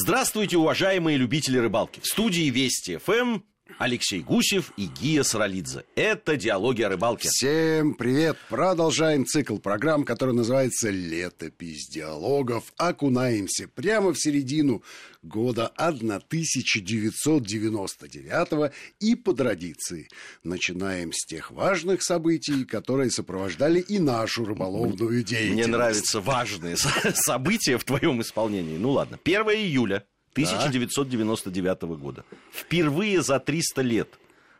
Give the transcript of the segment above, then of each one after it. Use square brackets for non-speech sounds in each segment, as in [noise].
Здравствуйте, уважаемые любители рыбалки. В студии Вести ФМ Алексей Гусев и Гия Саралидзе. Это «Диалоги о рыбалке». Всем привет! Продолжаем цикл программ, который называется «Летопись диалогов». Окунаемся прямо в середину года 1999 и по традиции начинаем с тех важных событий, которые сопровождали и нашу рыболовную деятельность. Мне нравятся важные [laughs] события в твоем исполнении. Ну ладно, 1 июля 1999 года. Впервые за 300 лет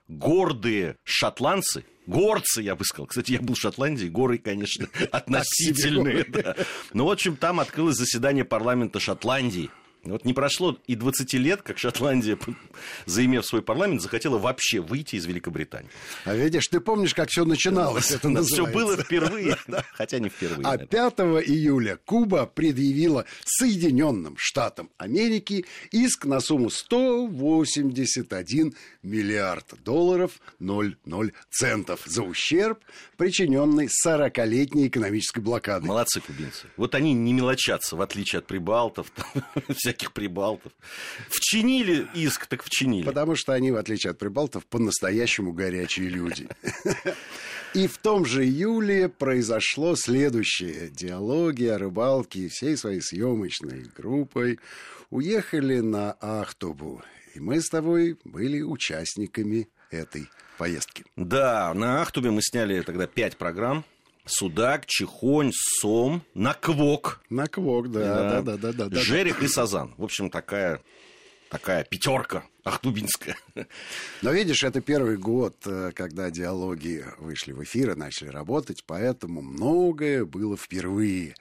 гордые шотландцы, горцы, я бы сказал. Кстати, я был в Шотландии, горы, конечно, [laughs] относительные. Да. Но, в общем, там открылось заседание парламента Шотландии. Вот не прошло и 20 лет, как Шотландия, заимев свой парламент, захотела вообще выйти из Великобритании. А видишь, ты помнишь, как все начиналось? Это все было впервые, [laughs] хотя не впервые. А 5 июля Куба предъявила Соединенным Штатам Америки иск на сумму 181 миллиард долларов 00 центов за ущерб, причиненный 40-летней экономической блокадой. Молодцы кубинцы. Вот они не мелочатся, в отличие от прибалтов, [laughs] всяких прибалтов. Вчинили иск, так вчинили. Потому что они, в отличие от прибалтов, по-настоящему горячие люди. И в том же июле произошло следующее. Диалоги о рыбалке всей своей съемочной группой уехали на Ахтубу. И мы с тобой были участниками этой поездки. Да, на Ахтубе мы сняли тогда пять программ. Судак, Чехонь, Сом, Наквок. Наквок, да, да, да, да, да. да Жерех и Сазан. В общем, такая такая пятерка ахтубинская. Но видишь, это первый год, э, когда диалоги вышли в эфир и начали работать, поэтому многое было впервые.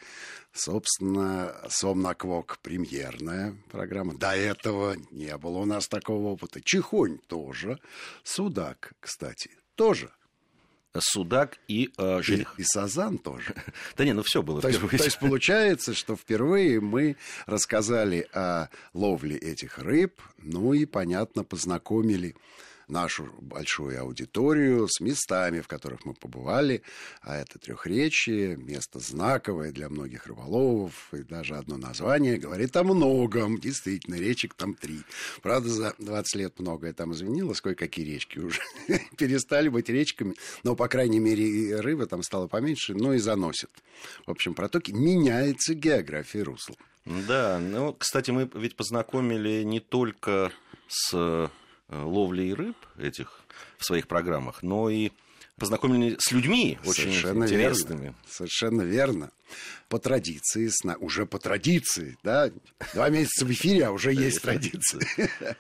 Собственно, Сомнаквок премьерная программа. До этого не было у нас такого опыта. Чехонь тоже. Судак, кстати, тоже. Судак и э, Жерех. И, и Сазан тоже. [laughs] Да не, ну все было то впервые. Есть, то есть получается, что впервые мы рассказали о ловле этих рыб, ну и, понятно, познакомили нашу большую аудиторию с местами, в которых мы побывали. А это трехречие, место знаковое для многих рыболовов, и даже одно название говорит о многом. Действительно, речек там три. Правда, за 20 лет многое там изменилось, кое-какие речки уже [laughs] перестали быть речками, но, по крайней мере, и рыба там стала поменьше, но и заносит. В общем, протоки меняется география русла. Да, ну, кстати, мы ведь познакомили не только с Э, ловли и рыб этих в своих программах, но и познакомили с людьми очень Совершенно интересными. Верно. Совершенно верно. По традиции, уже по традиции, да, два месяца в эфире, а уже есть традиции. [laughs]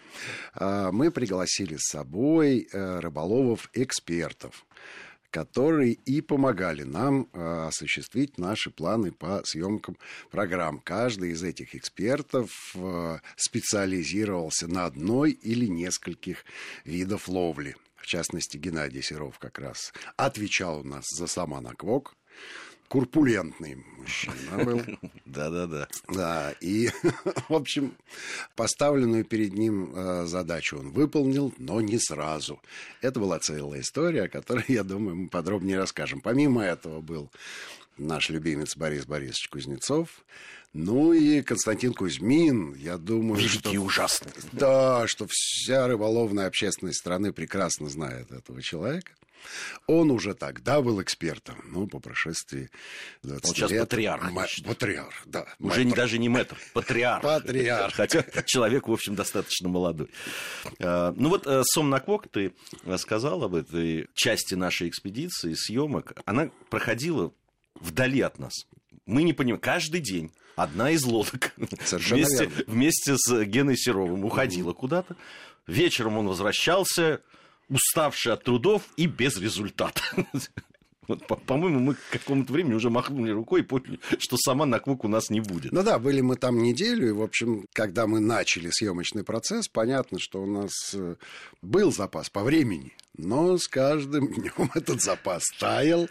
А, мы пригласили с собой э, рыболовов-экспертов которые и помогали нам э, осуществить наши планы по съемкам программ. Каждый из этих экспертов э, специализировался на одной или нескольких видов ловли. В частности, Геннадий Серов как раз отвечал у нас за самонаквок курпулентный мужчина был. [laughs] Да-да-да. Да, и, [laughs] в общем, поставленную перед ним э, задачу он выполнил, но не сразу. Это была целая история, о которой, я думаю, мы подробнее расскажем. Помимо этого был наш любимец Борис Борисович Кузнецов, ну и Константин Кузьмин, я думаю, Великий что... ужасный. Да, что вся рыболовная общественность страны прекрасно знает этого человека. Он уже тогда был экспертом, ну, по прошествии 20 Он сейчас лет. патриарх. М- патриарх, да. Уже не, даже не мэтр, патриарх. Патриарх. Хотя человек, в общем, достаточно молодой. А, ну вот э, Сом Наквок, ты сказал об этой части нашей экспедиции, съемок. Она проходила вдали от нас. Мы не понимаем, каждый день одна из лодок вместе, вместе с Геной Серовым уходила куда-то. Вечером он возвращался, уставший от трудов и без результата. [laughs] Вот, по-моему, мы к какому-то времени уже махнули рукой и поняли, что сама наквук у нас не будет. Ну да, были мы там неделю, и, в общем, когда мы начали съемочный процесс, понятно, что у нас э, был запас по времени, но с каждым [laughs] днем этот запас таял,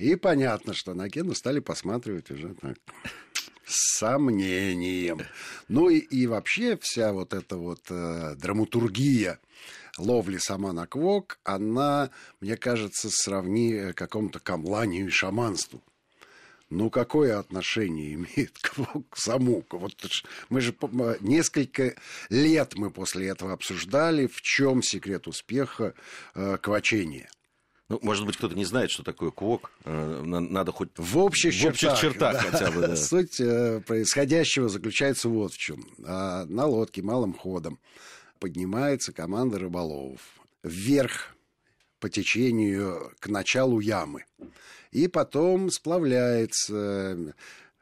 и понятно, что на Гену стали посматривать уже так с сомнением. Ну и, и вообще вся вот эта вот э, драматургия ловли сама квок, она, мне кажется, сравни какому-то камланию и шаманству. Ну, какое отношение имеет [laughs] к, к саму? Вот мы же несколько лет мы после этого обсуждали, в чем секрет успеха э, квачения. Ну, может быть, кто-то не знает, что такое квок. Э, надо хоть в общих, в общих чертах, чертах да. хотя бы. Да. [laughs] Суть э, происходящего заключается вот в чем. А, на лодке малым ходом поднимается команда рыболовов вверх по течению к началу ямы. И потом сплавляется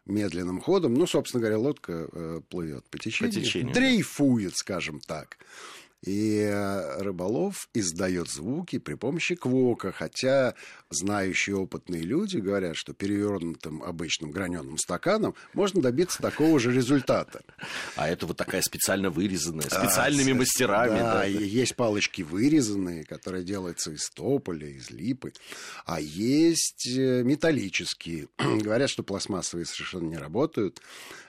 медленным ходом. Ну, собственно говоря, лодка э, плывет по течению, по течению дрейфует, скажем так. И э, рыболов издает звуки при помощи квока, хотя знающие опытные люди говорят, что перевернутым обычным граненым стаканом можно добиться такого же результата. А это вот такая специально вырезанная, специальными а, мастерами. Да, да, есть палочки вырезанные, которые делаются из тополя, из липы, а есть э, металлические. [clears throat] Говорят, что пластмассовые совершенно не работают.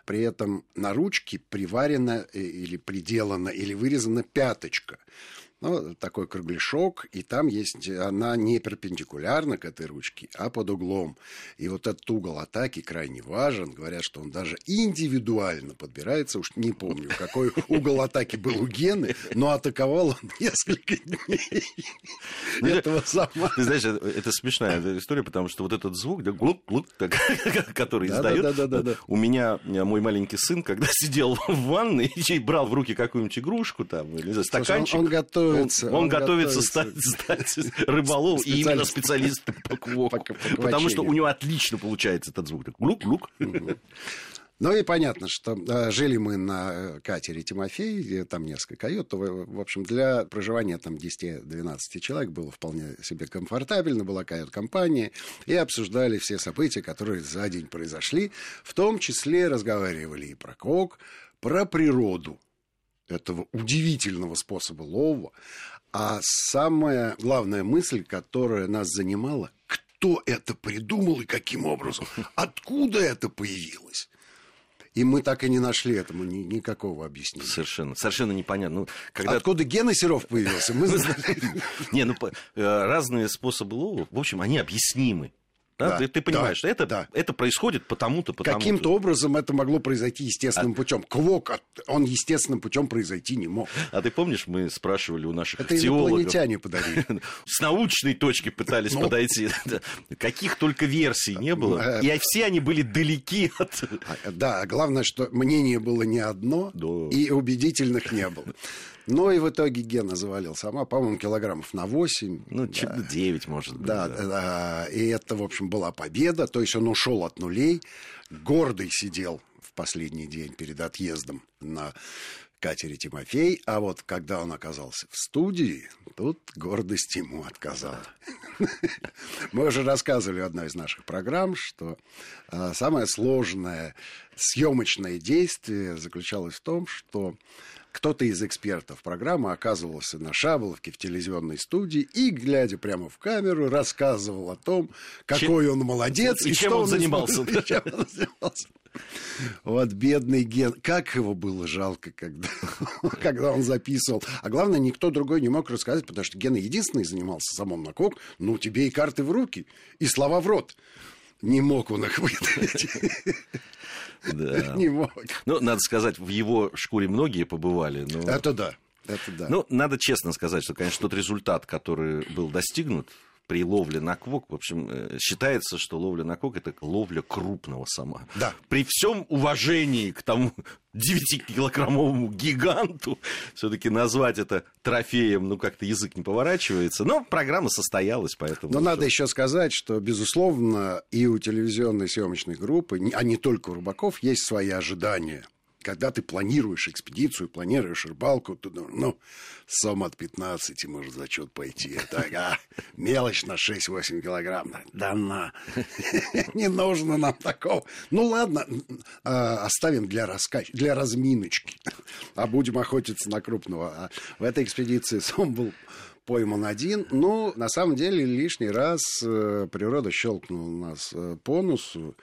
При этом на ручке приварена э, или приделана или вырезана пяточка ну, такой кругляшок, и там есть, она не перпендикулярна к этой ручке, а под углом. И вот этот угол атаки крайне важен. Говорят, что он даже индивидуально подбирается. Уж не помню, какой угол атаки был у Гены, но атаковал он [laughs] несколько дней ну, этого сама. Ты знаешь, это смешная история, потому что вот этот звук, да, глук, глук, [laughs] который издает, у меня мой маленький сын, когда [laughs] сидел в ванной и брал в руки какую-нибудь игрушку, там, или стаканчик, он готов готовится. Он, он, готовится, готовится стать, стать рыболовом и именно специалистом по квоку. Потому что у него отлично получается этот звук. Лук-лук. Ну и понятно, что э, жили мы на э, катере Тимофей, там несколько кают, в общем, для проживания там 10-12 человек было вполне себе комфортабельно, была кают-компания, и обсуждали все события, которые за день произошли, в том числе разговаривали и про кок, про природу, этого удивительного способа лова. А самая главная мысль, которая нас занимала, кто это придумал и каким образом, откуда это появилось. И мы так и не нашли этому ни, никакого объяснения. Совершенно, совершенно непонятно. Ну, когда... Откуда Гена Серов появился? Мы [laughs] Не, ну э, разные способы лова, в общем, они объяснимы. Да? Да, ты, ты понимаешь, да, это, да. это происходит потому-то, потому Каким-то образом это могло произойти естественным а... путем. Квок, он естественным путем произойти не мог. А ты помнишь, мы спрашивали у наших это теологов... инопланетяне подарили. [laughs] С научной точки пытались ну... подойти. Каких только версий не было. Э, и все они были далеки от... А, да, главное, что мнение было не одно, и убедительных не было. Но и в итоге Гена завалил сама, по-моему, килограммов на 8. Ну, да. 9, может быть. Да, да. да, и это, в общем, была победа. То есть он ушел от нулей, гордый сидел в последний день перед отъездом на катере Тимофей, а вот когда он оказался в студии, тут гордость ему отказала. [laughs] Мы уже рассказывали в одной из наших программ, что а, самое сложное съемочное действие заключалось в том, что кто-то из экспертов программы оказывался на Шаболовке в телевизионной студии и, глядя прямо в камеру, рассказывал о том, какой чем, он молодец и, и чем он, он занимался. [laughs] И чем он занимался. Вот бедный Ген. Как его было жалко, когда, когда он записывал. А главное, никто другой не мог рассказать, потому что Гена единственный занимался самым накок. Ну, тебе и карты в руки, и слова в рот. Не мог он их выдавить. [laughs] Да. Не мог. Ну, надо сказать, в его шкуре многие побывали. Но... Это да. Это да. Ну, надо честно сказать, что, конечно, тот результат, который был достигнут при ловле на квок, в общем, э, считается, что ловля на квок это ловля крупного сама. Да. При всем уважении к тому 9-килограммовому гиганту, все-таки назвать это трофеем, ну, как-то язык не поворачивается. Но программа состоялась, поэтому... Но надо еще сказать, что, безусловно, и у телевизионной съемочной группы, а не только у Рыбаков, есть свои ожидания когда ты планируешь экспедицию, планируешь рыбалку, ты думаешь, ну, сом от 15 может зачет пойти. Это а, мелочь на 6-8 килограмм. Да на, [laughs] не нужно нам такого. Ну, ладно, а, оставим для, раскач... для разминочки, а будем охотиться на крупного. А в этой экспедиции сом был пойман один. Ну, на самом деле, лишний раз э, природа щелкнула нас э, по носу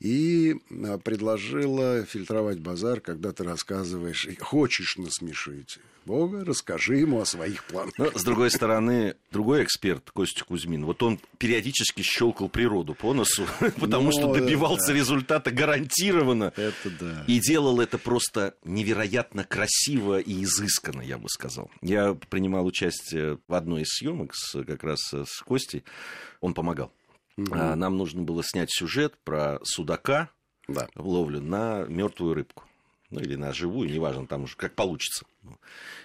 и а, предложила фильтровать базар, когда ты рассказываешь, хочешь насмешить Бога, расскажи ему о своих планах. Но, с другой стороны, другой эксперт, Костя Кузьмин, вот он периодически щелкал природу по носу, [laughs] потому Но, что добивался да. результата гарантированно. Это да. И делал это просто невероятно красиво и изысканно, я бы сказал. Я принимал участие в одной из съемок с, как раз с Костей. Он помогал. Угу. Нам нужно было снять сюжет про судака да. ловлю на мертвую рыбку. Ну, или на живую, неважно, там уже как получится.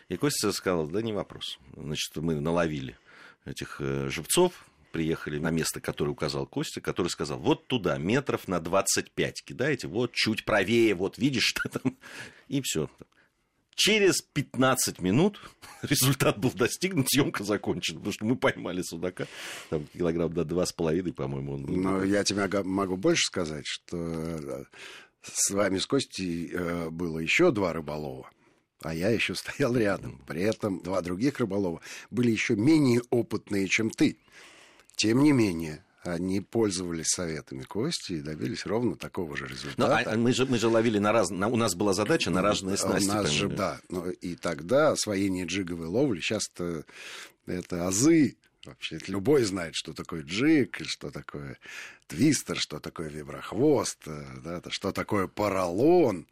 И Костя сказал, да не вопрос. Значит, мы наловили этих э, живцов, приехали на место, которое указал Костя, который сказал, вот туда, метров на 25 кидаете, вот чуть правее, вот видишь, [laughs] что там, и все. Через 15 минут [laughs] результат был достигнут, съемка закончена, потому что мы поймали судака, там килограмм до два с половиной, по-моему. Он... Но я тебе могу больше сказать, что э, с вами, с Костей, э, было еще два рыболова а я еще [laughs] стоял рядом. При этом два других рыболова были еще менее опытные, чем ты. Тем не менее, они пользовались советами Кости и добились ровно такого же результата. Ну, а мы, же, мы же ловили на раз... у нас была задача на разные снасти. У нас же, да. Но и тогда освоение джиговой ловли, сейчас-то это азы. Вообще, любой знает, что такое джиг, что такое твистер, что такое виброхвост, э, да, что такое поролон.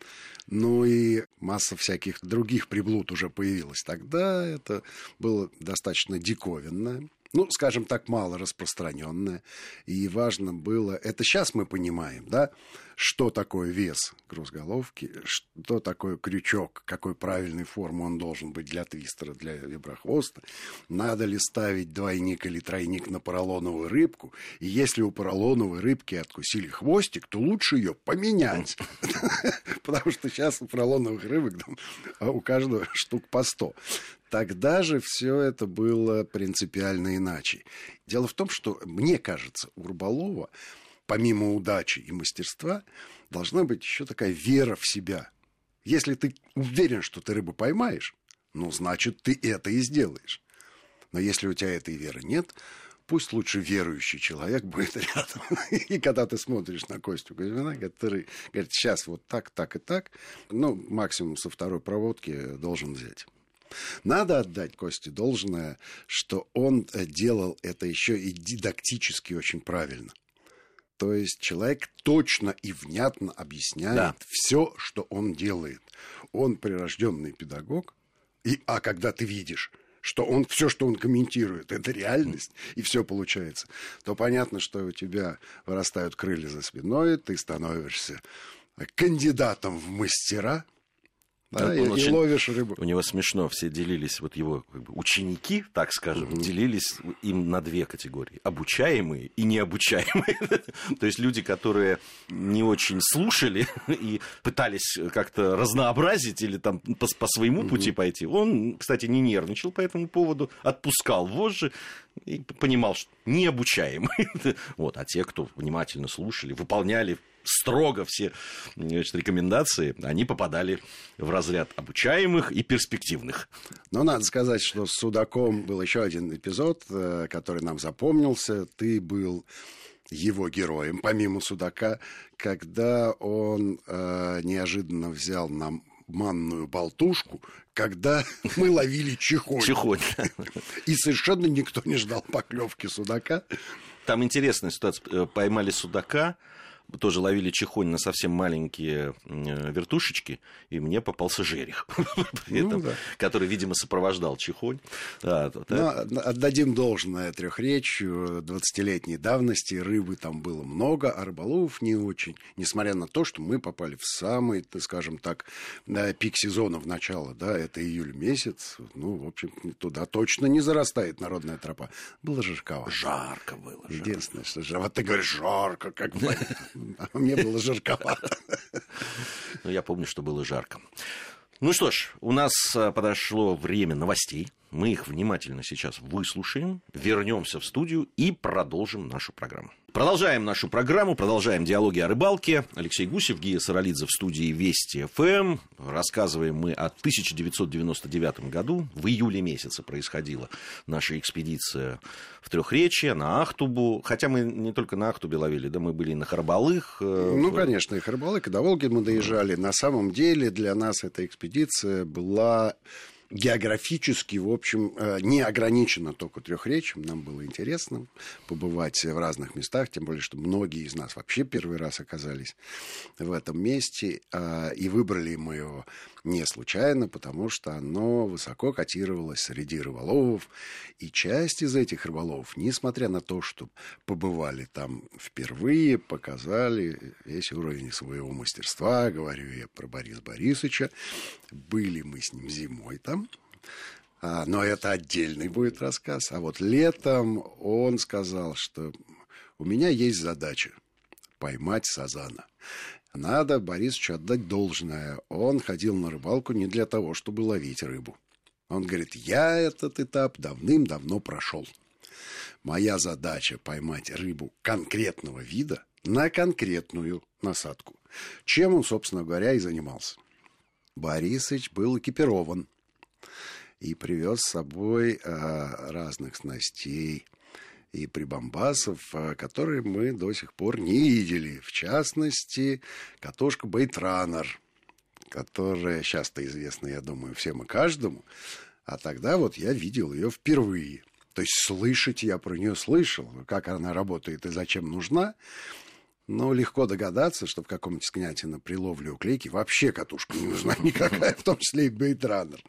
Ну и масса всяких других приблуд уже появилась. Тогда это было достаточно диковинное ну, скажем так, мало распространенное. И важно было, это сейчас мы понимаем, да, что такое вес грузголовки, что такое крючок, какой правильной формы он должен быть для твистера, для виброхвоста, надо ли ставить двойник или тройник на поролоновую рыбку, и если у поролоновой рыбки откусили хвостик, то лучше ее поменять, [laughs] потому что сейчас у поролоновых рыбок у каждого штук по сто. Тогда же все это было принципиально иначе. Дело в том, что, мне кажется, у Рыболова, помимо удачи и мастерства, должна быть еще такая вера в себя. Если ты уверен, что ты рыбу поймаешь, ну, значит, ты это и сделаешь. Но если у тебя этой веры нет, пусть лучше верующий человек будет [laughs] рядом. И когда ты смотришь на Костю Кузьмина, который говорит, сейчас вот так, так и так, ну, максимум со второй проводки должен взять. Надо отдать Косте должное, что он э, делал это еще и дидактически очень правильно. То есть человек точно и внятно объясняет да. все, что он делает. Он прирожденный педагог, и, а когда ты видишь, что он все, что он комментирует, это реальность, и все получается, то понятно, что у тебя вырастают крылья за спиной, ты становишься кандидатом в мастера, да, и, и очень, ловишь рыбу. У него смешно, все делились, вот его как бы, ученики, так скажем, угу. делились им на две категории. Обучаемые и необучаемые. [laughs] То есть люди, которые не очень слушали [laughs] и пытались как-то разнообразить или там по, по своему угу. пути пойти. Он, кстати, не нервничал по этому поводу, отпускал вожжи и понимал, что необучаемый. [laughs] вот. А те, кто внимательно слушали, выполняли строго все значит, рекомендации, они попадали в разряд обучаемых и перспективных. Но надо сказать, что с Судаком был еще один эпизод, э, который нам запомнился. Ты был его героем, помимо Судака, когда он э, неожиданно взял нам манную болтушку, когда [laughs] мы ловили чехонь. Чехонь. [laughs] И совершенно никто не ждал поклевки судака. Там интересная ситуация. Э, поймали судака, тоже ловили чехонь на совсем маленькие вертушечки, и мне попался жерех, [laughs] ну, который, видимо, сопровождал чехонь. Да, да. Но отдадим должное трехречью 20-летней давности, рыбы там было много, а рыболовов не очень, несмотря на то, что мы попали в самый, скажем так, пик сезона в начало, да, это июль месяц, ну, в общем, туда точно не зарастает народная тропа. Было жарковато. Жарко было. Единственное, что жарко. Вот ты говоришь, жарко, как [laughs] [laughs] а мне было жарковато. Ну, я помню, что было жарко. Ну что ж, у нас а, подошло время новостей. Мы их внимательно сейчас выслушаем, вернемся в студию и продолжим нашу программу. Продолжаем нашу программу, продолжаем диалоги о рыбалке. Алексей Гусев, Гия Саралидзе в студии Вести ФМ. Рассказываем мы о 1999 году. В июле месяце происходила наша экспедиция в Трехречье, на Ахтубу. Хотя мы не только на Ахтубе ловили, да, мы были и на Харбалых. Э, ну, конечно, и Харбалык, и до Волги мы доезжали. На самом деле для нас эта экспедиция была географически, в общем, э, не ограничено только трехречием. Нам было интересно побывать в разных местах, тем более, что многие из нас вообще первый раз оказались в этом месте. А, и выбрали мы его не случайно, потому что оно высоко котировалось среди рыболовов. И часть из этих рыболовов, несмотря на то, что побывали там впервые, показали весь уровень своего мастерства. Говорю я про Бориса Борисовича. Были мы с ним зимой там. А, но это отдельный будет рассказ. А вот летом он сказал, что у меня есть задача поймать сазана. Надо Борисовичу отдать должное. Он ходил на рыбалку не для того, чтобы ловить рыбу. Он говорит, я этот этап давным-давно прошел. Моя задача поймать рыбу конкретного вида на конкретную насадку. Чем он, собственно говоря, и занимался. Борисович был экипирован и привез с собой э, разных снастей, и прибамбасов, а, которые мы до сих пор не видели. В частности, катушка Бейтранер, которая сейчас-то известна, я думаю, всем и каждому. А тогда вот я видел ее впервые. То есть слышать я про нее слышал, как она работает и зачем нужна. Но легко догадаться, что в каком-нибудь снятии на приловле уклейки вообще катушка не нужна [laughs] никакая, в том числе и бейтранер.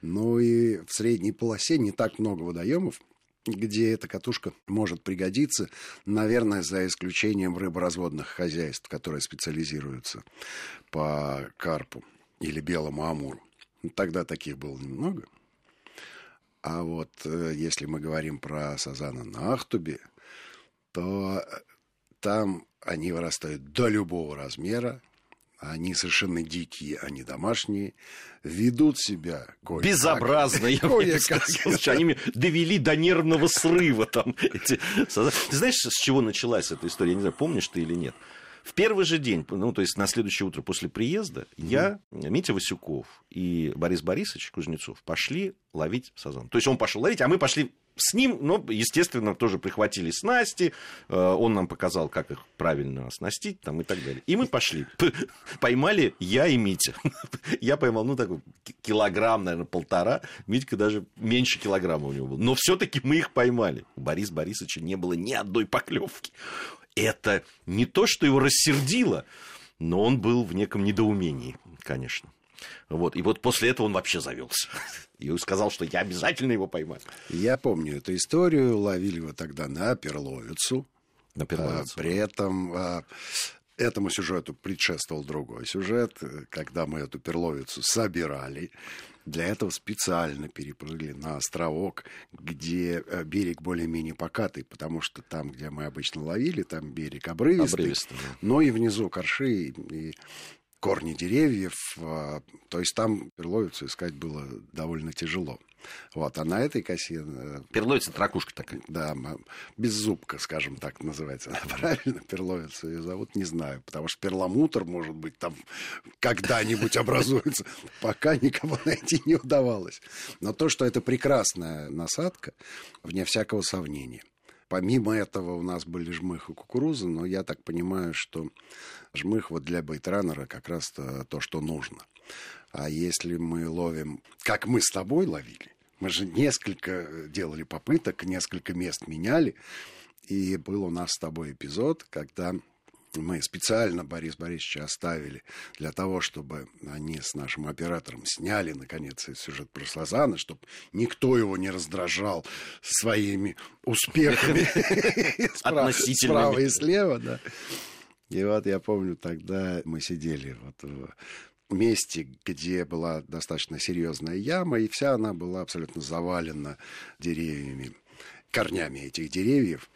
Ну и в средней полосе не так много водоемов, где эта катушка может пригодиться, наверное, за исключением рыборазводных хозяйств, которые специализируются по карпу или белому амуру. Тогда таких было немного. А вот э, если мы говорим про сазана на Ахтубе, то э, там они вырастают до любого размера, они совершенно дикие, они домашние, ведут себя кое Безобразно, я [laughs] сказал. Они довели до нервного срыва там. Ты знаешь, с чего началась эта история? Я не знаю, помнишь ты или нет. В первый же день, ну, то есть на следующее утро после приезда, mm-hmm. я, Митя Васюков и Борис Борисович Кузнецов пошли ловить сазан. То есть он пошел ловить, а мы пошли с ним, ну, естественно, тоже прихватили снасти, э, он нам показал, как их правильно оснастить там, и так далее. И мы пошли. [laughs] Поймали я и Митя. [laughs] Я поймал, ну, такой килограмм, наверное, полтора. Митька даже меньше килограмма у него был. Но все таки мы их поймали. У Бориса Борисовича не было ни одной поклевки. Это не то, что его рассердило, но он был в неком недоумении, конечно. Вот. И вот после этого он вообще завелся. И сказал, что я обязательно его поймаю. Я помню эту историю. Ловили его тогда на перловицу. На перловицу. А, при этом а, этому сюжету предшествовал другой сюжет, когда мы эту перловицу собирали. Для этого специально перепрыгли на островок, где э, берег более-менее покатый, потому что там, где мы обычно ловили, там берег обрывистый, обрывистый да. но и внизу корши и корни деревьев, а, то есть там перловицу искать было довольно тяжело. Вот, а на этой косе... Э, перловица тракушка такая. Да, беззубка, скажем так, называется. Правильно, перловицу ее зовут, не знаю, потому что перламутр, может быть, там когда-нибудь образуется. Пока никого найти не удавалось. Но то, что это прекрасная насадка, вне всякого сомнения. Помимо этого у нас были жмых и кукуруза, но я так понимаю, что жмых вот для бейтранера как раз то, то, что нужно. А если мы ловим, как мы с тобой ловили, мы же несколько делали попыток, несколько мест меняли, и был у нас с тобой эпизод, когда мы специально Борис Борисовича оставили для того, чтобы они с нашим оператором сняли, наконец, сюжет про Слазана, чтобы никто его не раздражал своими успехами [laughs] справа и слева. И вот я помню, тогда мы сидели вот в месте, где была достаточно серьезная яма, и вся она была абсолютно завалена деревьями, корнями этих деревьев.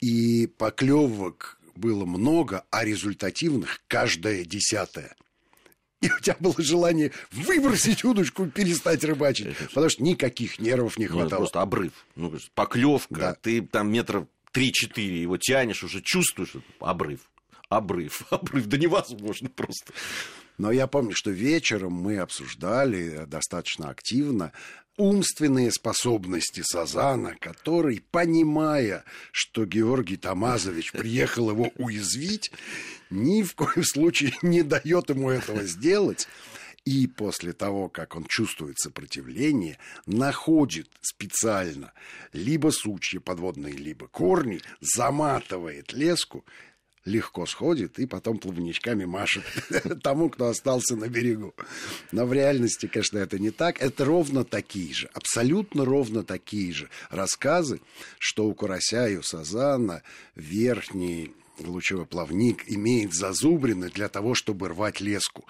И поклевок было много, а результативных каждая десятая. и у тебя было желание выбросить удочку и перестать рыбачить, потому что никаких нервов не Ну, хватало. просто обрыв. Ну, поклевка, Да. ты там метров 3-4 его тянешь, уже чувствуешь, обрыв. Обрыв, [laughs] обрыв, да невозможно просто. Но я помню, что вечером мы обсуждали достаточно активно умственные способности Сазана, который, понимая, что Георгий Тамазович приехал его уязвить, ни в коем случае [laughs] не дает ему этого сделать. И после того, как он чувствует сопротивление, находит специально либо сучья подводные, либо корни, заматывает леску, легко сходит и потом плавничками машет [laughs] тому, кто остался на берегу. Но в реальности, конечно, это не так. Это ровно такие же, абсолютно ровно такие же рассказы, что у карася и у сазана верхний лучевой плавник имеет зазубрины для того, чтобы рвать леску.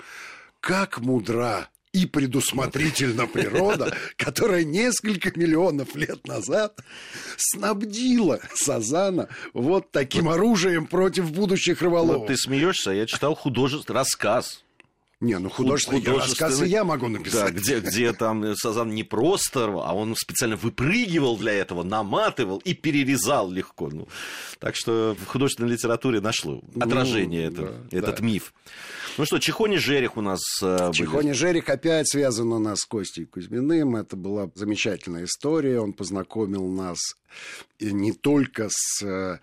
Как мудра и предусмотрительна природа, [laughs] которая несколько миллионов лет назад снабдила Сазана вот таким оружием против будущих рыболовов. Вот ты смеешься, я читал художественный рассказ. Не, ну художественный, художественный- рассказ и я могу Да, написать. где, где там Сазан не просто а он специально выпрыгивал для этого, наматывал и перерезал легко. Ну, так что в художественной литературе нашло отражение Ну, это- да, этот да. миф. Ну что, Чихони Жерех у нас э, были. Чихоня Жерих опять связан у нас с Костей Кузьминым. Это была замечательная история. Он познакомил нас не только с э,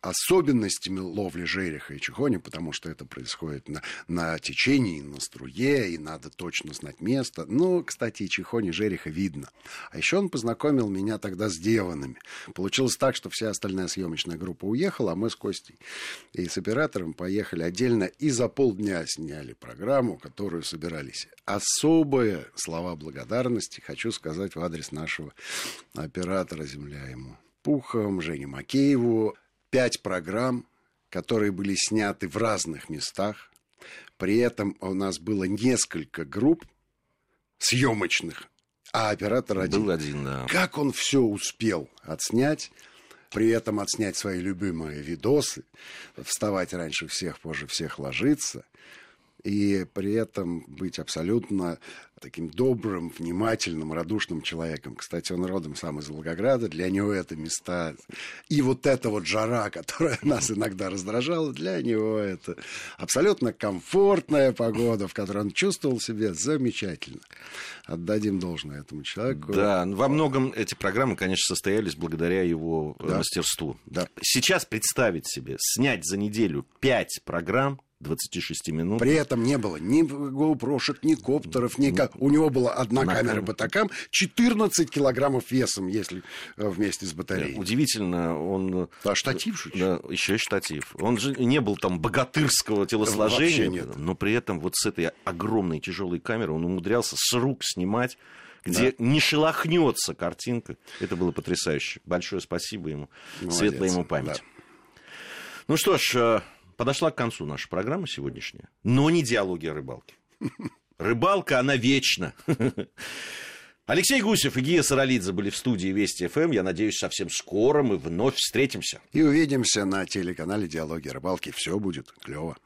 особенностями ловли жереха и чихони, потому что это происходит на, на течении, на струе, и надо точно знать место. Ну, кстати, и чихони жереха видно. А еще он познакомил меня тогда с деванами. Получилось так, что вся остальная съемочная группа уехала, а мы с Костей и с оператором поехали отдельно и за полдня сняли программу, которую собирались. Особые слова благодарности хочу сказать в адрес нашего оператора «Земля ему». Пухом, Жене Макееву. Пять программ, которые были сняты в разных местах. При этом у нас было несколько групп съемочных, а оператор один. Был один, да. Как он все успел отснять, при этом отснять свои любимые видосы, вставать раньше всех, позже всех ложиться, и при этом быть абсолютно таким добрым, внимательным, радушным человеком. Кстати, он родом сам из Волгограда, для него это места... И вот эта вот жара, которая [laughs] нас иногда раздражала, для него это абсолютно комфортная погода, в которой он чувствовал себя замечательно. Отдадим должное этому человеку. Да, во многом эти программы, конечно, состоялись благодаря его э, Да. мастерству. Да. Сейчас представить себе, снять за неделю пять программ 26 минут. При этом не было ни GoPro, ни коптеров, ни... ка- У него была одна На камера. Батакам, 14 килограммов весом, если э, вместе с батареей. Удивительно, он... А штатив же еще? Да, еще и штатив. Он же не был там богатырского телосложения, нет. но при этом вот с этой огромной тяжелой камерой он умудрялся с рук снимать, где не шелохнется картинка. Это было потрясающе. Большое спасибо ему. Молодец, Светлая ему память. да. Ну что ж, э, подошла к концу наша программа сегодняшняя, но не диалоги о рыбалке. Рыбалка, она вечна. Алексей Гусев и Гия Саралидзе были в студии Вести ФМ. Я надеюсь, совсем скоро мы вновь встретимся. И увидимся на телеканале «Диалоги о рыбалке». Все будет клево.